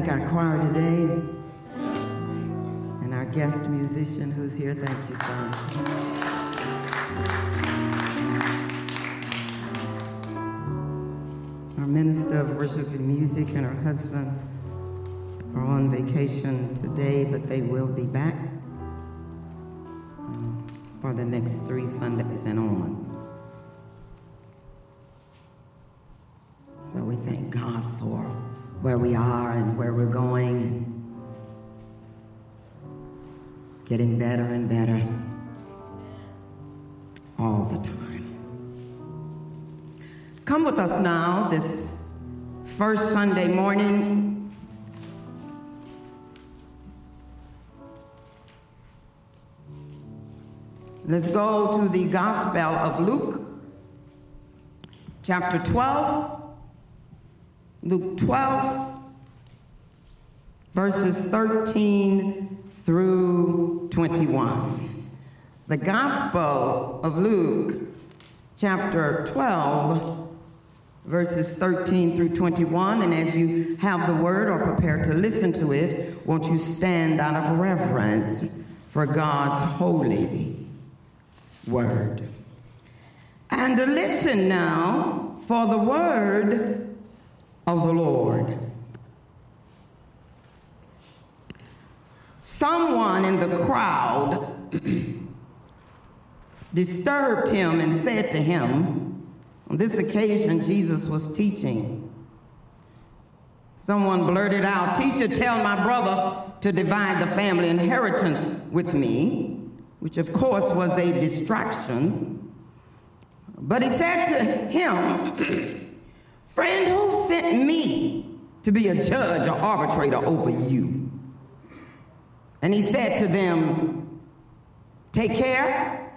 Thank our choir today and our guest musician who's here. Thank you, son. Our minister of worship and music and her husband are on vacation today, but they will be back um, for the next three Sundays and on. Where we are and where we're going and getting better and better all the time. Come with us now this first Sunday morning. Let's go to the Gospel of Luke, chapter 12. Luke 12, verses 13 through 21. The Gospel of Luke, chapter 12, verses 13 through 21. And as you have the word or prepare to listen to it, won't you stand out of reverence for God's holy word? And listen now for the word of the Lord. Someone in the crowd disturbed him and said to him, on this occasion, Jesus was teaching. Someone blurted out, Teacher, tell my brother to divide the family inheritance with me, which of course was a distraction. But he said to him, Friend, who sent me to be a judge or arbitrator over you? And he said to them, Take care.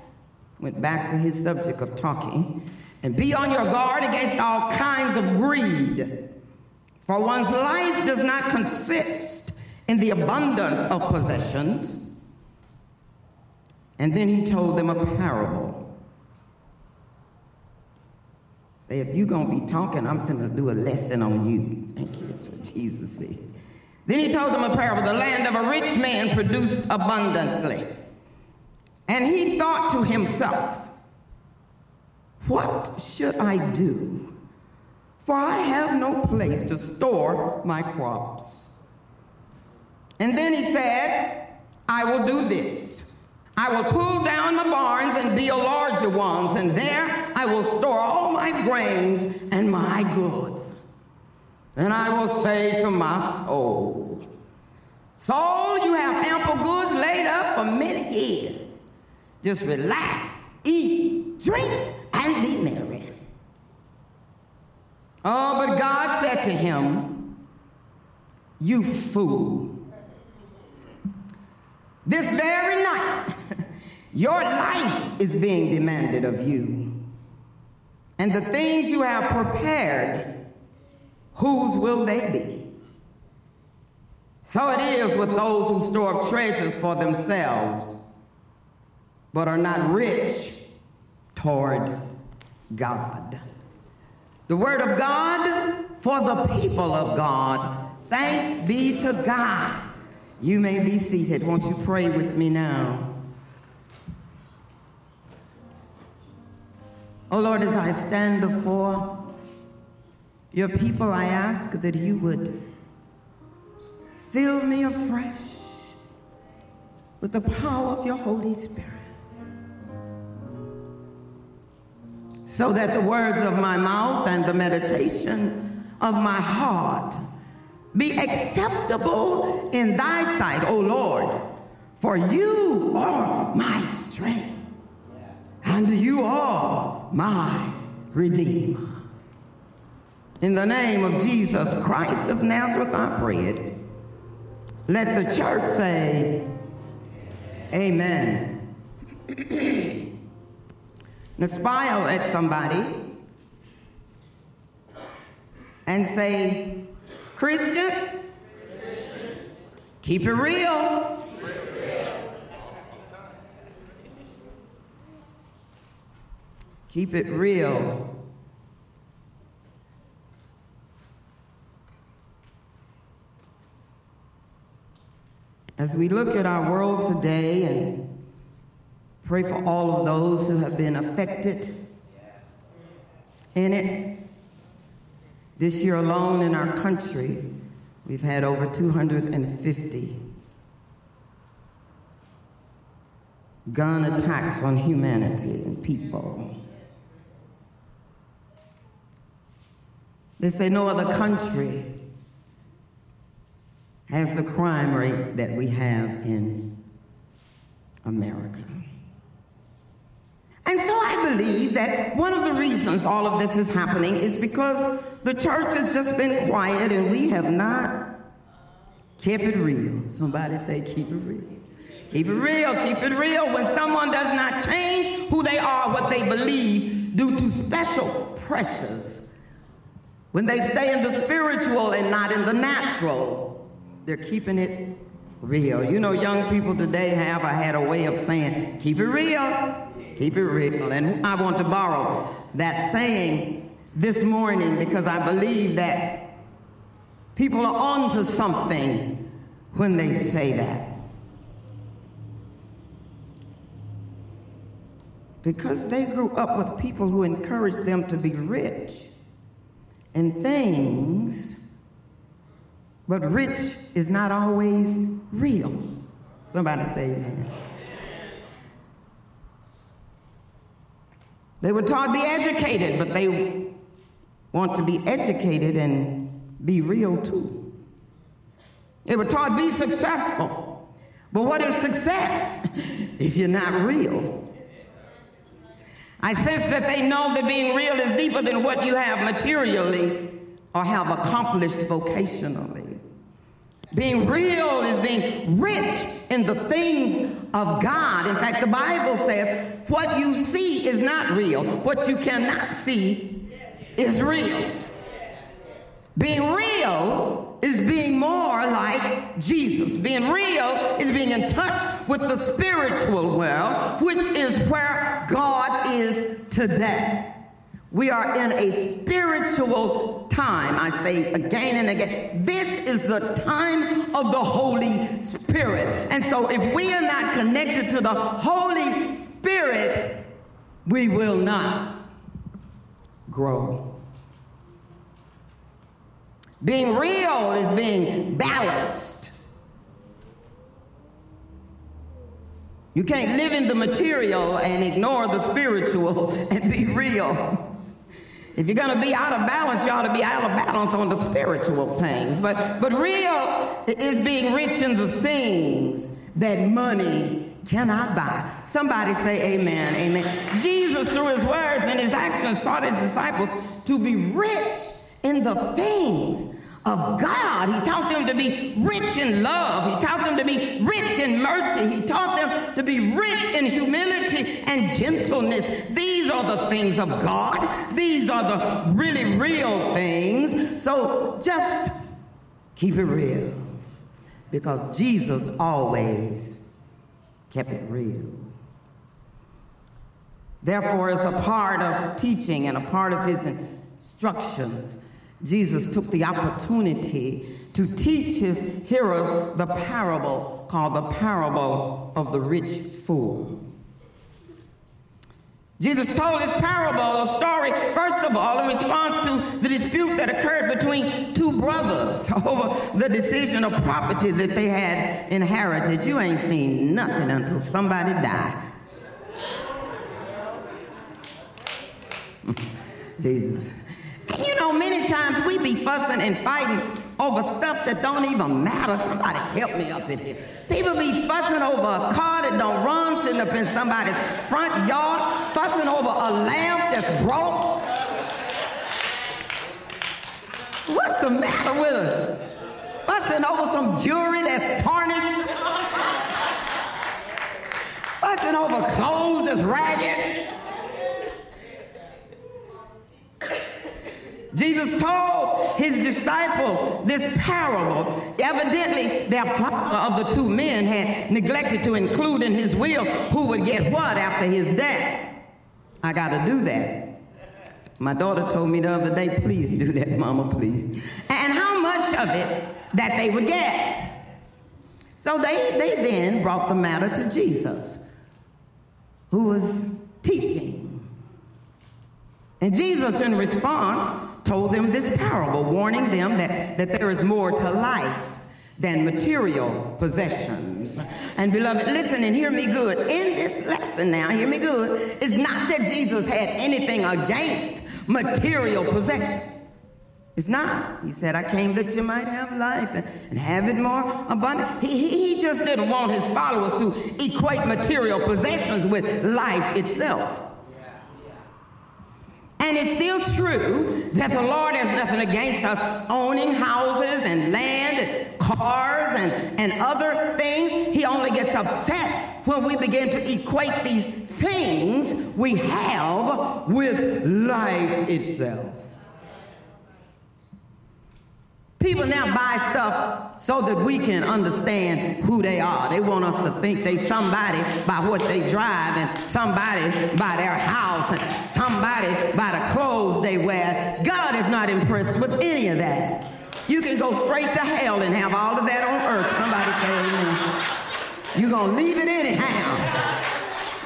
Went back to his subject of talking. And be on your guard against all kinds of greed. For one's life does not consist in the abundance of possessions. And then he told them a parable Say, if you're going to be talking, I'm going to do a lesson on you. Thank you. That's what Jesus said. Then he told them a parable. The land of a rich man produced abundantly. And he thought to himself, What should I do? For I have no place to store my crops. And then he said, I will do this. I will pull down my barns and build larger ones, and there I will store all my grains and my goods. And I will say to my soul, Soul, you have ample goods laid up for many years. Just relax, eat, drink, and be merry. Oh, but God said to him, You fool. This very night, your life is being demanded of you. And the things you have prepared, whose will they be? So it is with those who store up treasures for themselves, but are not rich toward God. The word of God for the people of God. Thanks be to God. You may be seated. Won't you pray with me now? Oh Lord, as I stand before your people, I ask that you would fill me afresh with the power of your Holy Spirit. So that the words of my mouth and the meditation of my heart be acceptable in thy sight, O Lord, for you are my strength and you are my Redeemer. In the name of Jesus Christ of Nazareth, I pray it. Let the church say, Amen. now smile at somebody and say, Christian, keep it real. Keep it real. as we look at our world today and pray for all of those who have been affected in it. This year alone in our country, we've had over 250 gun attacks on humanity and people. They say no other country has the crime rate that we have in America. And so I believe that one of the reasons all of this is happening is because the church has just been quiet and we have not kept it real. Somebody say, keep it real. Keep it real, keep it real. When someone does not change who they are, what they believe, due to special pressures, when they stay in the spiritual and not in the natural, they're keeping it real. You know, young people today have, I had a way of saying, keep it real, keep it real. And I want to borrow that saying this morning because I believe that people are onto something when they say that. because they grew up with people who encouraged them to be rich in things, but rich is not always real. Somebody say amen. They were taught to be educated, but they want to be educated and be real too. They were taught to be successful. But what is success if you're not real? I sense that they know that being real is deeper than what you have materially or have accomplished vocationally. Being real is being rich in the things of God. In fact, the Bible says what you see is not real, what you cannot see is real. Being real is being more like Jesus. Being real is being in touch with the spiritual world, which is where God is today. We are in a spiritual time. I say again and again, this is the time of the Holy Spirit. And so if we are not connected to the Holy Spirit, we will not grow. Being real is being balanced. You can't live in the material and ignore the spiritual and be real. If you're going to be out of balance, you ought to be out of balance on the spiritual things. But, but real is being rich in the things that money cannot buy. Somebody say amen, amen. Jesus, through his words and his actions, taught his disciples to be rich in the things of God. He taught them to be rich in love. He taught them to be rich in mercy. He taught them to be rich in humility and gentleness. These are the things of God. These are the really real things. So just keep it real because Jesus always kept it real. Therefore, as a part of teaching and a part of his instructions, Jesus took the opportunity to teach his hearers the parable called the parable of the rich fool. Jesus told his parable, a story, first of all, in response to the dispute that occurred between two brothers over the decision of property that they had inherited. You ain't seen nothing until somebody died. Jesus. You know, many times we be fussing and fighting over stuff that don't even matter. Somebody help me up in here. People be fussing over a car that don't run, sitting up in somebody's front yard, fussing over a lamp that's broke. What's the matter with us? Fussing over some jewelry that's tarnished. Fussing over clothes that's ragged. Jesus told his disciples this parable. Evidently, their father of the two men had neglected to include in his will who would get what after his death. I got to do that. My daughter told me the other day, please do that, mama, please. And how much of it that they would get. So they, they then brought the matter to Jesus, who was teaching. And Jesus, in response, told them this parable, warning them that, that there is more to life than material possessions. And beloved, listen and hear me good. In this lesson now, hear me good, it's not that Jesus had anything against material possessions. It's not. He said, I came that you might have life and, and have it more abundant. He, he, he just didn't want his followers to equate material possessions with life itself. And it's still true that the Lord has nothing against us owning houses and land and cars and, and other things. He only gets upset when we begin to equate these things we have with life itself. People now buy stuff so that we can understand who they are. They want us to think they somebody by what they drive and somebody by their house and somebody by the clothes they wear. God is not impressed with any of that. You can go straight to hell and have all of that on earth. Somebody say amen. You're going to leave it anyhow.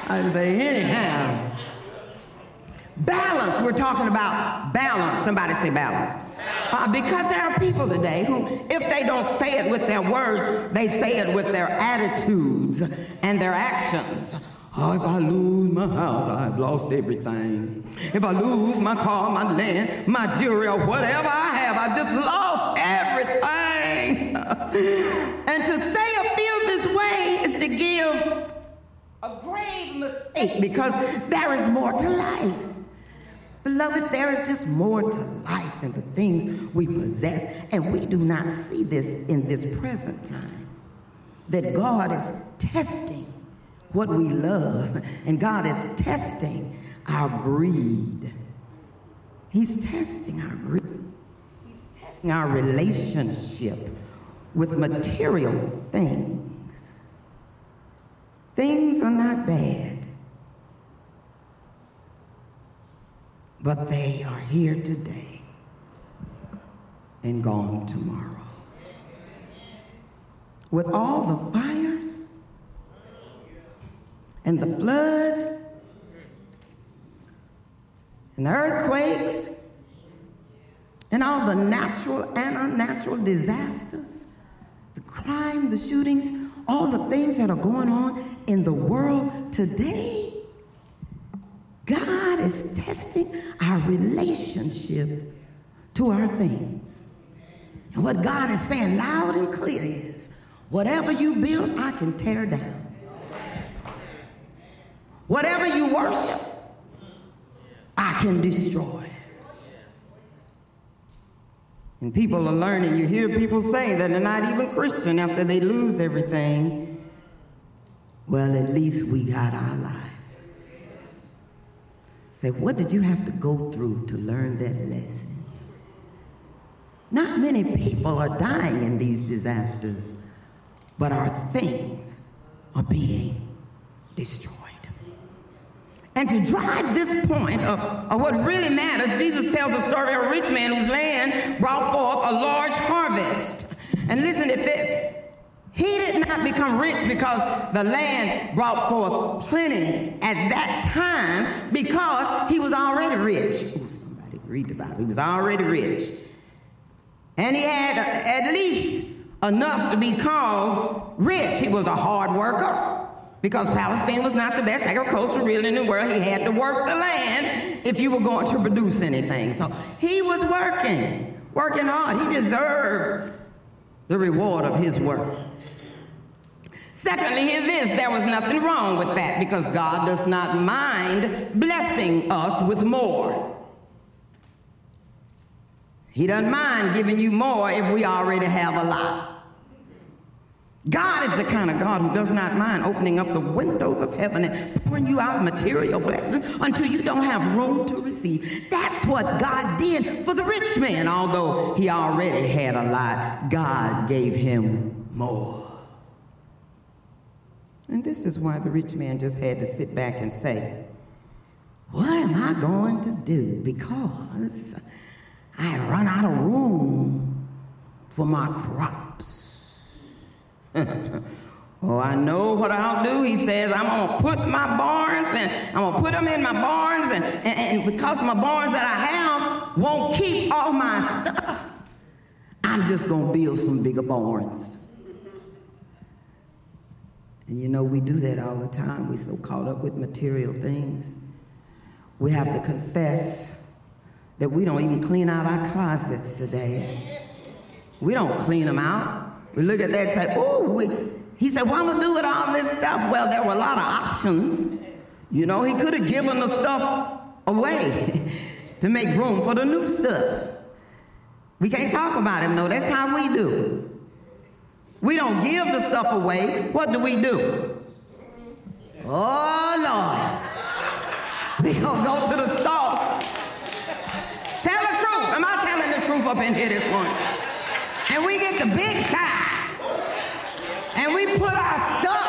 I say anyhow. Balance. We're talking about balance. Somebody say balance. Uh, because there are people today who, if they don't say it with their words, they say it with their attitudes and their actions. Oh, if I lose my house, I've lost everything. If I lose my car, my land, my jewelry, or whatever I have, I've just lost everything. and to say or feel this way is to give a grave mistake because there is more to life. Beloved, there is just more to life than the things we possess, and we do not see this in this present time. That God is testing what we love, and God is testing our greed. He's testing our greed. He's testing our relationship with material things. Things are not bad. But they are here today and gone tomorrow. With all the fires and the floods and the earthquakes and all the natural and unnatural disasters, the crime, the shootings, all the things that are going on in the world today is testing our relationship to our things. And what God is saying loud and clear is whatever you build, I can tear down. Whatever you worship, I can destroy. And people are learning. You hear people say that they're not even Christian after they lose everything. Well, at least we got our life. Say, what did you have to go through to learn that lesson? Not many people are dying in these disasters, but our things are being destroyed. And to drive this point of, of what really matters, Jesus tells a story of a rich man whose land brought forth a large harvest. And listen to this he did not become rich because the land brought forth plenty at that time because he was already rich. Ooh, somebody read the Bible. He was already rich. And he had at least enough to be called rich. He was a hard worker because Palestine was not the best agricultural region in the world. He had to work the land if you were going to produce anything. So he was working, working hard. He deserved the reward of his work. Secondly, hear this there was nothing wrong with that because God does not mind blessing us with more. He doesn't mind giving you more if we already have a lot. God is the kind of God who does not mind opening up the windows of heaven and pouring you out material blessings until you don't have room to receive. That's what God did for the rich man. Although he already had a lot, God gave him more. And this is why the rich man just had to sit back and say, What am I going to do? Because I run out of room for my crops. oh, I know what I'll do. He says, I'm going to put my barns and I'm going to put them in my barns. And, and, and because my barns that I have won't keep all my stuff, I'm just going to build some bigger barns. And you know, we do that all the time. We're so caught up with material things. We have to confess that we don't even clean out our closets today. We don't clean them out. We look at that and say, oh, he said, what am I going to do with all this stuff? Well, there were a lot of options. You know, he could have given the stuff away to make room for the new stuff. We can't talk about him, no. That's how we do. We don't give the stuff away. What do we do? Oh, Lord. We gonna go to the store. Tell the truth. Am I telling the truth up in here this morning? And we get the big size. And we put our stuff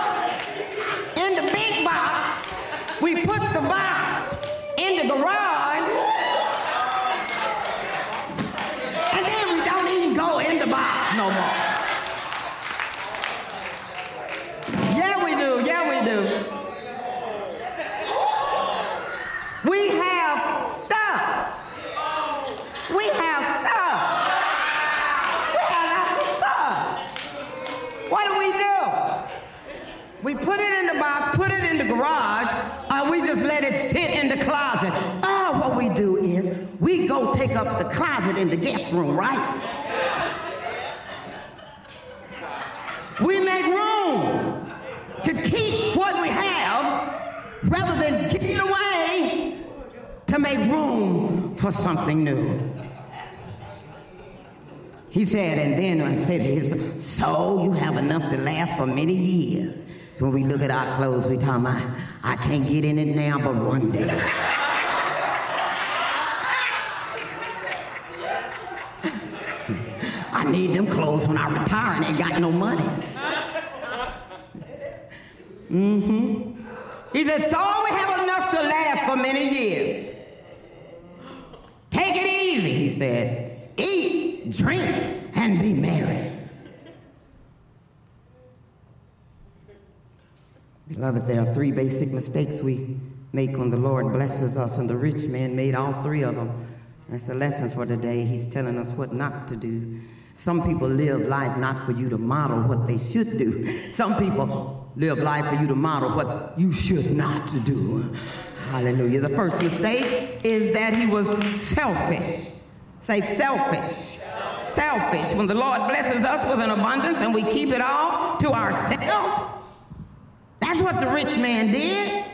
something new. He said, and then I said to his, so you have enough to last for many years. So when we look at our clothes, we talk about, I can't get in it now, but one day. I need them clothes when I retire and ain't got no money. Mm-hmm. He said, so we have enough to last for many years. Take it easy, he said. Eat, drink, and be merry. Beloved, there are three basic mistakes we make when the Lord blesses us, and the rich man made all three of them. That's a lesson for today. He's telling us what not to do. Some people live life not for you to model what they should do. Some people live life for you to model what you should not to do. Hallelujah. The first mistake is that he was selfish. Say selfish. Selfish. When the Lord blesses us with an abundance and we keep it all to ourselves, that's what the rich man did.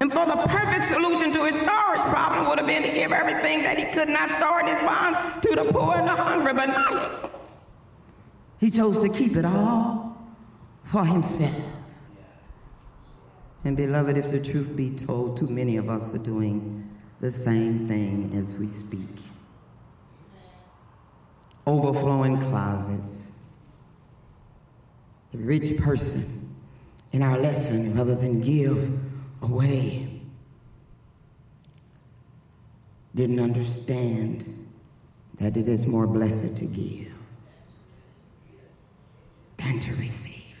And for the perfect solution to his storage problem would have been to give everything that he could not store in his bonds to the poor and the hungry, but not him. He chose to keep it all for himself. And beloved, if the truth be told, too many of us are doing the same thing as we speak. Overflowing closets. The rich person in our lesson, rather than give away, didn't understand that it is more blessed to give than to receive.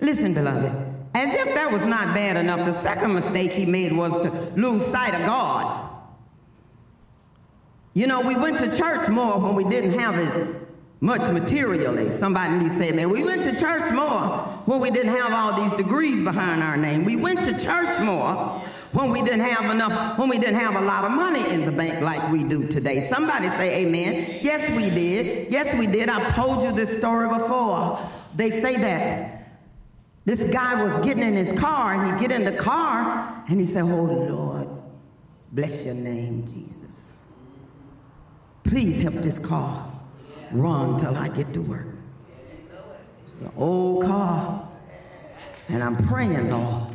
Listen, beloved, as if that was not bad enough, the second mistake he made was to lose sight of God. You know, we went to church more when we didn't have as much materially. Somebody needs to say, man, we went to church more when we didn't have all these degrees behind our name. We went to church more when we didn't have enough, when we didn't have a lot of money in the bank like we do today. Somebody say amen. Yes, we did. Yes, we did. I've told you this story before. They say that this guy was getting in his car and he'd get in the car and he said, Oh Lord, bless your name, Jesus. Please help this car run till I get to work. It's an old car. And I'm praying, Lord,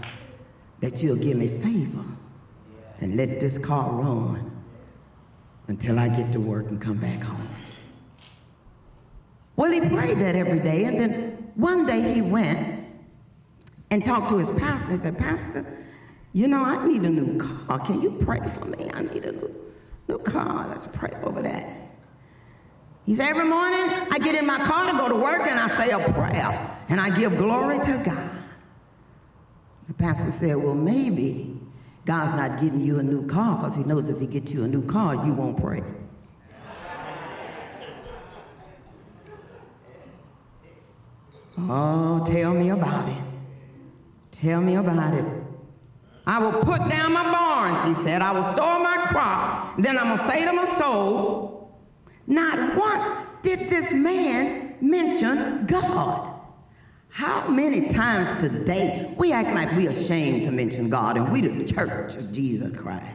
that you'll give me favor and let this car run until I get to work and come back home. Well, he prayed that every day, and then one day he went and talked to his pastor. He said, Pastor, you know, I need a new car. Can you pray for me? I need a new, new car. Let's pray over that. He said, Every morning I get in my car to go to work and I say a prayer and I give glory to God. The pastor said, Well, maybe God's not getting you a new car because he knows if he gets you a new car, you won't pray. Oh, tell me about it. Tell me about it. I will put down my barns, he said. I will store my crop. Then I'm going to say to my soul, not once did this man mention God. How many times today we act like we're ashamed to mention God and we the church of Jesus Christ.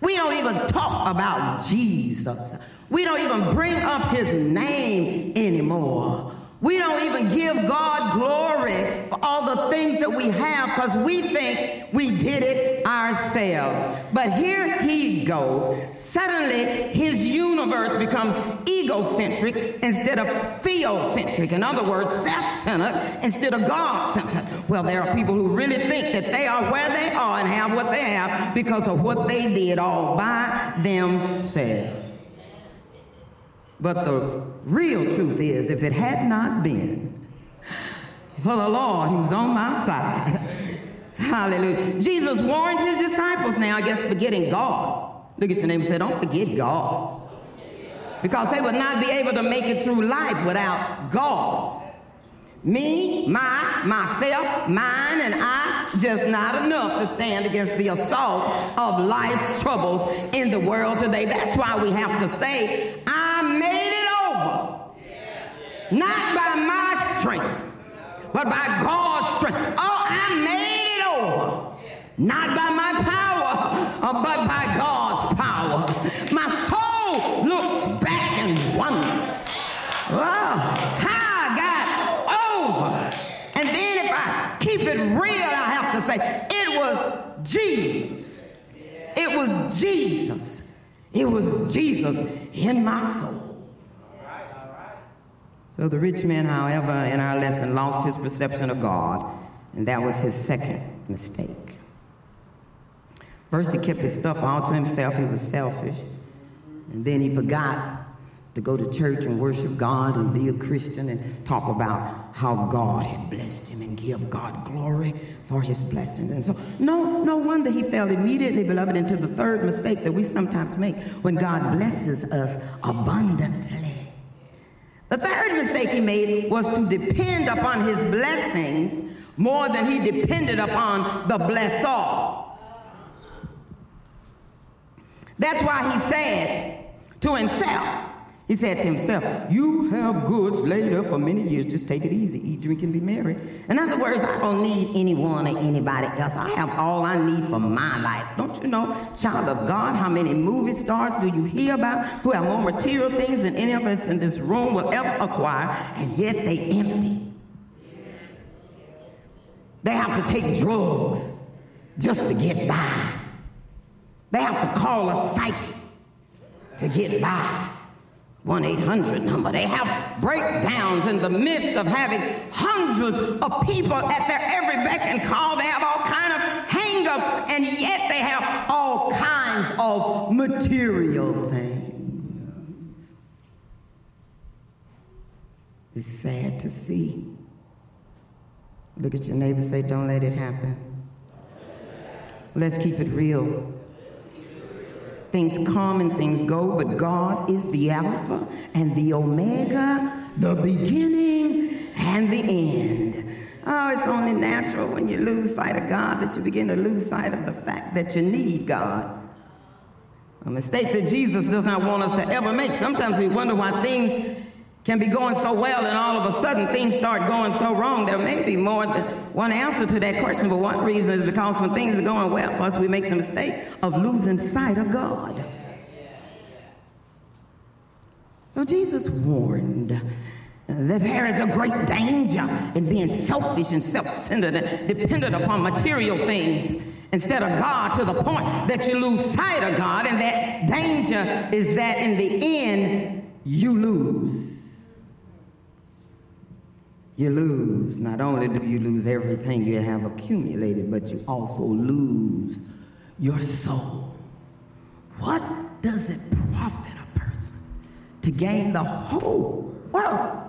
We don't even talk about Jesus. We don't even bring up his name anymore. We don't even give God glory for all the things that we have because we think we did it ourselves. But here he goes. Suddenly, his universe becomes egocentric instead of theocentric. In other words, self centered instead of God centered. Well, there are people who really think that they are where they are and have what they have because of what they did all by themselves. But the real truth is, if it had not been for the Lord who's on my side, hallelujah. Jesus warned his disciples now against forgetting God. Look at your neighbor and say, Don't forget God. Because they would not be able to make it through life without God. Me, my, myself, mine, and I, just not enough to stand against the assault of life's troubles in the world today. That's why we have to say, I made it over. Not by my strength, but by God's strength. Oh, I made it over. Not by my power, uh, but by God's power. My soul looks back and wonders. Oh, how I got over. And then if I keep it real, I have to say, it was Jesus. It was Jesus. It was Jesus in my soul. So the rich man, however, in our lesson lost his perception of God, and that was his second mistake. First, he kept his stuff all to himself. He was selfish. And then he forgot to go to church and worship God and be a Christian and talk about how God had blessed him and give God glory for his blessings. And so, no, no wonder he fell immediately, beloved, into the third mistake that we sometimes make when God blesses us abundantly. The third mistake he made was to depend upon his blessings more than he depended upon the blessor. That's why he said to himself, he said to himself, You have goods up for many years. Just take it easy. Eat, drink, and be merry. In other words, I don't need anyone or anybody else. I have all I need for my life. Don't you know, child of God, how many movie stars do you hear about who have more material things than any of us in this room will ever acquire, and yet they empty? They have to take drugs just to get by. They have to call a psychic to get by. 1 800 number. They have breakdowns in the midst of having hundreds of people at their every beck and call. They have all kind of hang-ups, and yet they have all kinds of material things. It's sad to see. Look at your neighbor say, Don't let it happen. Let's keep it real. Things come and things go, but God is the Alpha and the Omega, the beginning and the end. Oh, it's only natural when you lose sight of God that you begin to lose sight of the fact that you need God. A mistake that Jesus does not want us to ever make. Sometimes we wonder why things can be going so well and all of a sudden things start going so wrong. There may be more than one answer to that question, but one reason is because when things are going well for us, we make the mistake of losing sight of God. So Jesus warned that there is a great danger in being selfish and self-centered and dependent upon material things instead of God to the point that you lose sight of God and that danger is that in the end you lose you lose. Not only do you lose everything you have accumulated, but you also lose your soul. What does it profit a person to gain the whole world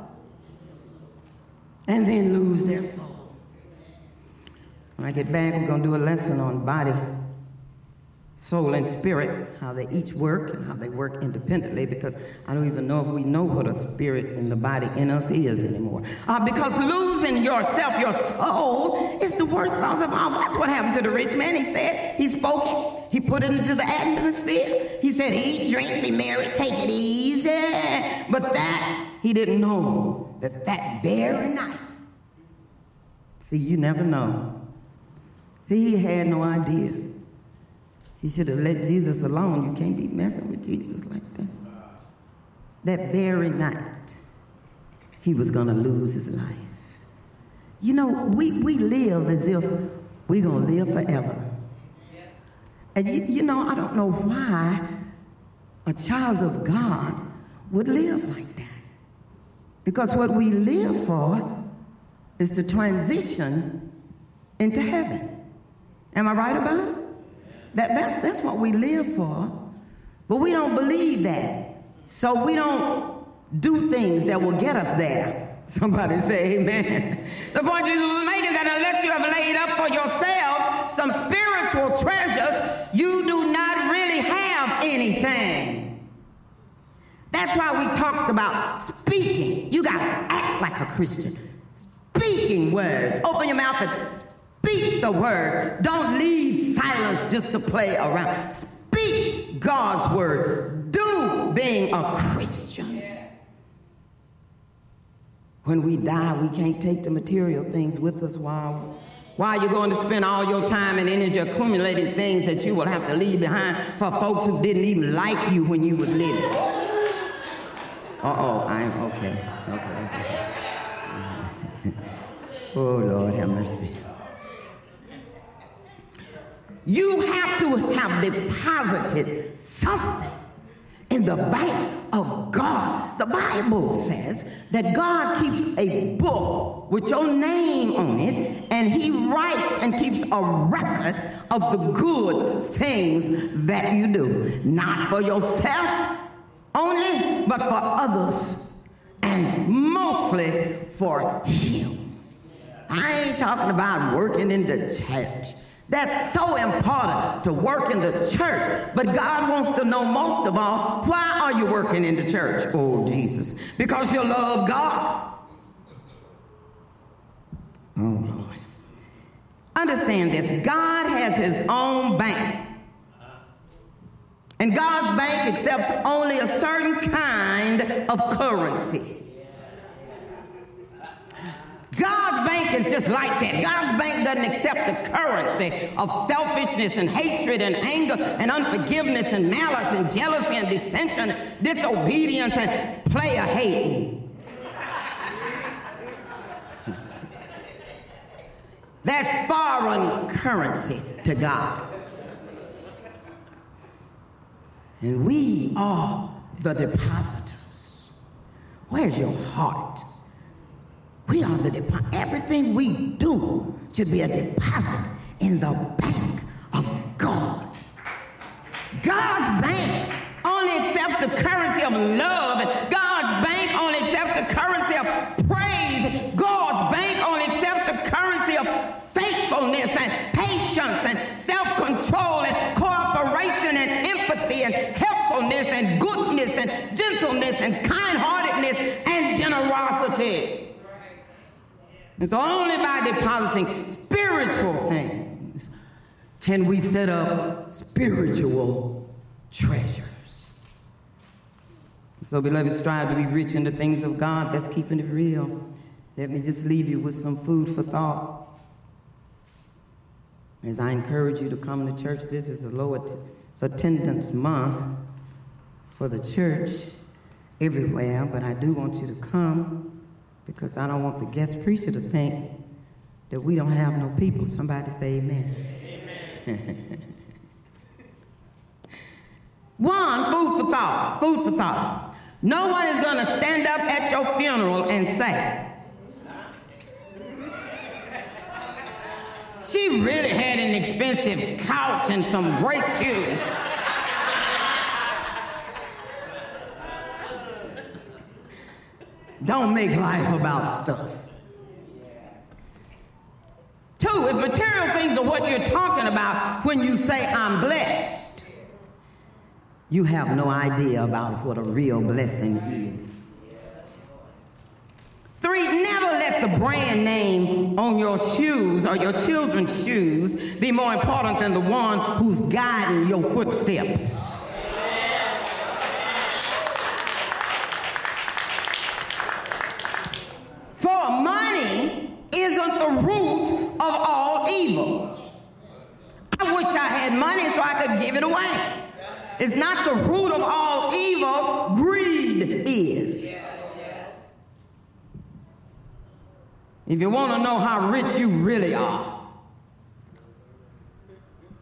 and then lose their soul. When I get back, we're going to do a lesson on body soul and spirit, how they each work and how they work independently, because I don't even know if we know what a spirit in the body in us is anymore. Uh, because losing yourself, your soul, is the worst loss of all. That's what happened to the rich man. He said, he spoke it, he put it into the atmosphere. He said, eat, drink, be merry, take it easy. But that, he didn't know that that very night, see, you never know. See, he had no idea he should have let Jesus alone. You can't be messing with Jesus like that. That very night, he was going to lose his life. You know, we, we live as if we're going to live forever. And you, you know, I don't know why a child of God would live like that. Because what we live for is to transition into heaven. Am I right about it? That, that's, that's what we live for. But we don't believe that. So we don't do things that will get us there. Somebody say amen. The point Jesus was making that unless you have laid up for yourselves some spiritual treasures, you do not really have anything. That's why we talked about speaking. You got to act like a Christian. Speaking words. Open your mouth and Speak the words. Don't leave silence just to play around. Speak God's word. Do being a Christian. When we die, we can't take the material things with us while why are you going to spend all your time and energy accumulating things that you will have to leave behind for folks who didn't even like you when you was living? Uh-oh, I okay, okay, okay. oh Lord, have mercy. You have to have deposited something in the bank of God. The Bible says that God keeps a book with your name on it, and He writes and keeps a record of the good things that you do. Not for yourself only, but for others, and mostly for Him. I ain't talking about working in the church. That's so important to work in the church. But God wants to know most of all, why are you working in the church? Oh, Jesus. Because you love God. Oh, Lord. Understand this God has his own bank. And God's bank accepts only a certain kind of currency. God's bank is just like that. God's doesn't accept the currency of selfishness and hatred and anger and unforgiveness and malice and jealousy and dissension, disobedience and player hating. That's foreign currency to God. And we are the depositors. Where's your heart? We are the deposit. Everything we do should be a deposit in the bank of God. God's bank only accepts the currency of love. God's bank It's only by depositing spiritual things can we set up spiritual treasures. So, beloved, strive to be rich in the things of God. That's keeping it real. Let me just leave you with some food for thought. As I encourage you to come to church, this is a low attendance month for the church everywhere, but I do want you to come because I don't want the guest preacher to think that we don't have no people. Somebody say amen. Amen. one, food for thought. Food for thought. No one is going to stand up at your funeral and say, she really had an expensive couch and some great shoes. Don't make life about stuff. Two, if material things are what you're talking about when you say, I'm blessed, you have no idea about what a real blessing is. Three, never let the brand name on your shoes or your children's shoes be more important than the one who's guiding your footsteps. The root of all evil. I wish I had money so I could give it away. It's not the root of all evil, greed is. If you want to know how rich you really are,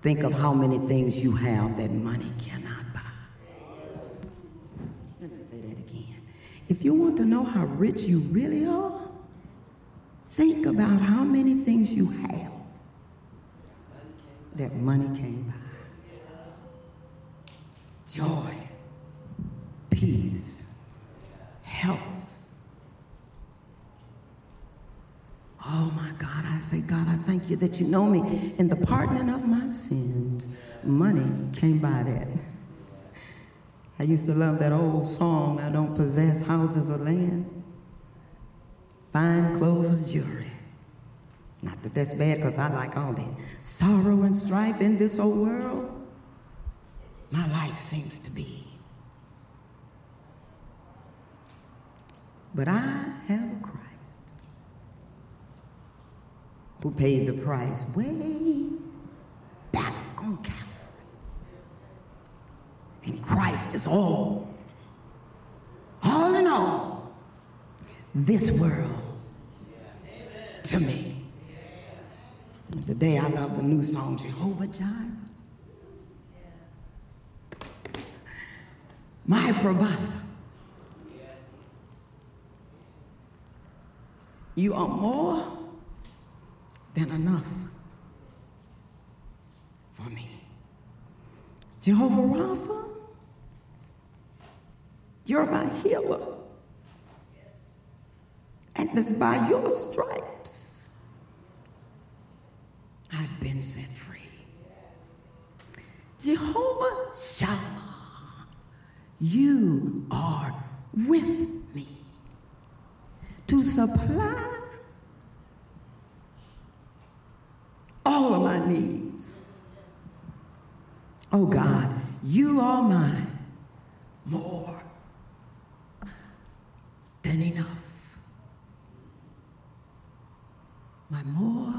think of how many things you have that money cannot buy. Let me say that again. If you want to know how rich you really are, think about how many things you have that money came by joy, peace, health. Oh my God, I say, God, I thank you that you know me. In the pardoning of my sins, money came by that. I used to love that old song, I don't possess houses or land, fine clothes, jewelry. Not that that's bad, because I like all that. Sorrow and strife in this old world, my life seems to be. But I have a Christ who paid the price way back on Calvary. And Christ is all, all in all, this world to me. Today I love the new song, Jehovah Jireh. My provider. You are more than enough for me. Jehovah Rapha, you're my healer. And it's by your stripes I've been set free. Jehovah Shammah, you are with me to supply all of my needs. Oh God, you are mine more than enough. My more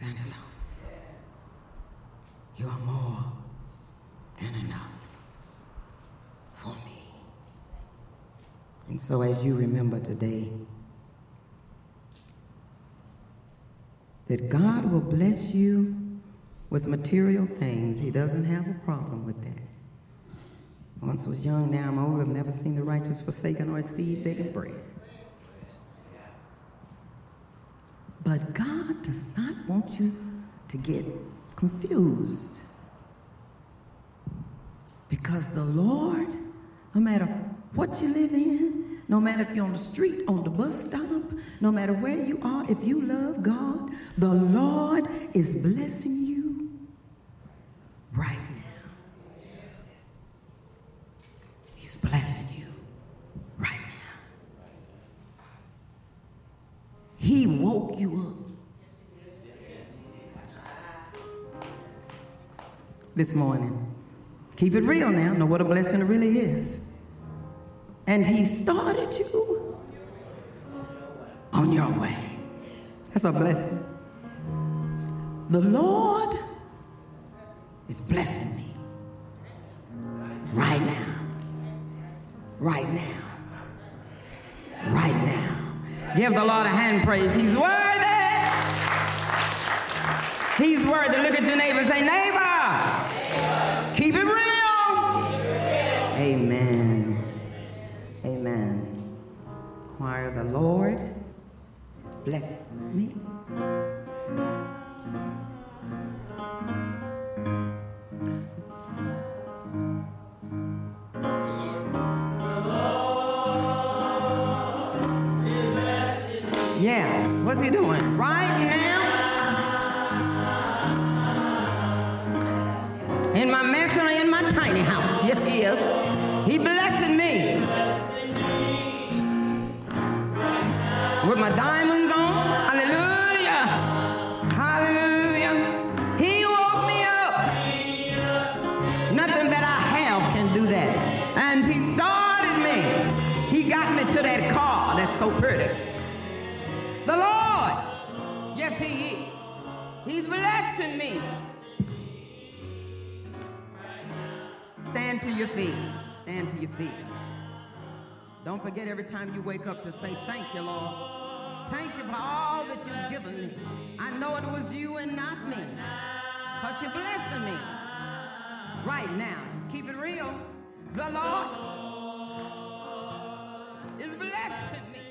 than enough. You are more than enough for me. And so, as you remember today, that God will bless you with material things. He doesn't have a problem with that. Once was young, now I'm old. I've never seen the righteous forsaken or a seed begging bread. But God does not want you to get confused. Because the Lord, no matter what you live in, no matter if you're on the street, on the bus stop, no matter where you are, if you love God, the Lord is blessing you right now. He's blessing you right now. He woke you up. This morning. Keep it real now. Know what a blessing it really is. And he started you on your way. That's a blessing. The Lord is blessing me right now. Right now. Right now. Give the Lord a hand praise. He's worthy. He's worthy. Look at your neighbor say, neighbor, admire the Lord. He's blessed me. Yeah, what's he doing? Right now. Don't forget every time you wake up to say, Thank you, Lord. Thank you for all that you've given me. I know it was you and not me. Because you're blessing me. Right now. Just keep it real. The Lord is blessing me.